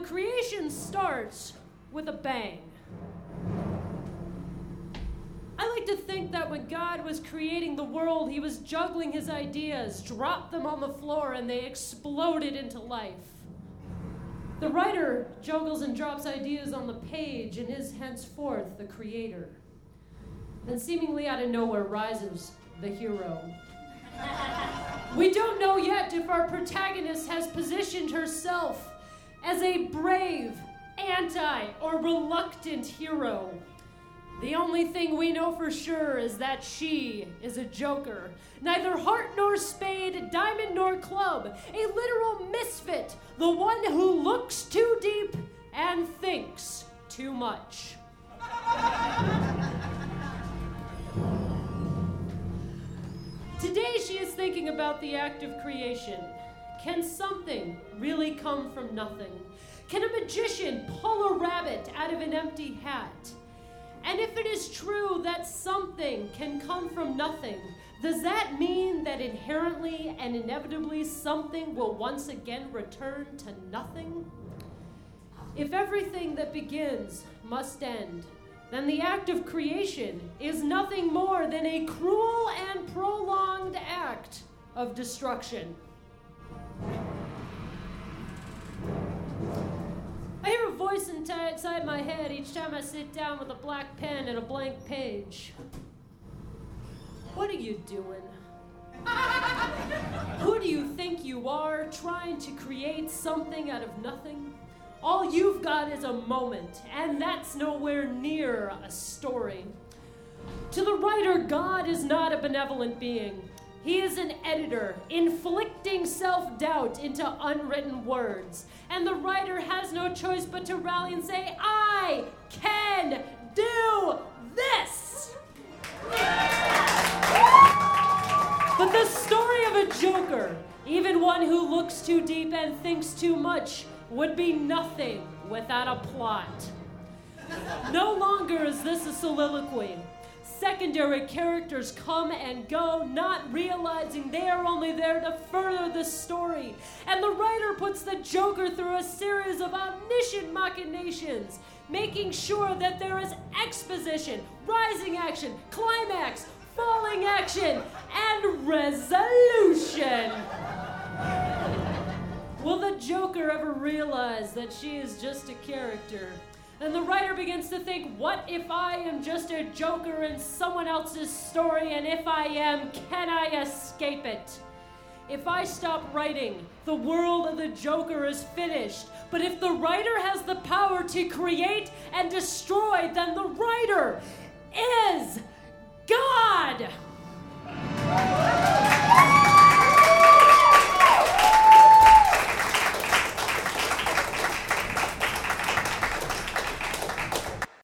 creation starts with a bang. I like to think that when God was creating the world, he was juggling his ideas, dropped them on the floor, and they exploded into life. The writer juggles and drops ideas on the page and is henceforth the creator. Then, seemingly out of nowhere, rises the hero. we don't know yet if our protagonist has positioned herself as a brave, anti, or reluctant hero. The only thing we know for sure is that she is a joker. Neither heart nor spade, diamond nor club. A literal misfit. The one who looks too deep and thinks too much. Today she is thinking about the act of creation. Can something really come from nothing? Can a magician pull a rabbit out of an empty hat? And if it is true that something can come from nothing, does that mean that inherently and inevitably something will once again return to nothing? If everything that begins must end, then the act of creation is nothing more than a cruel and prolonged act of destruction. Voice inside my head each time I sit down with a black pen and a blank page. What are you doing? Who do you think you are trying to create something out of nothing? All you've got is a moment, and that's nowhere near a story. To the writer, God is not a benevolent being. He is an editor, inflicting self doubt into unwritten words. And the writer has no choice but to rally and say, I can do this! But the story of a joker, even one who looks too deep and thinks too much, would be nothing without a plot. No longer is this a soliloquy secondary characters come and go, not realizing they are only there to further the story. And the writer puts the Joker through a series of omniscient machinations, making sure that there is exposition, rising action, climax, falling action, and resolution. Will the Joker ever realize that she is just a character? Then the writer begins to think, what if I am just a joker in someone else's story, and if I am, can I escape it? If I stop writing, the world of the Joker is finished. But if the writer has the power to create and destroy, then the writer is!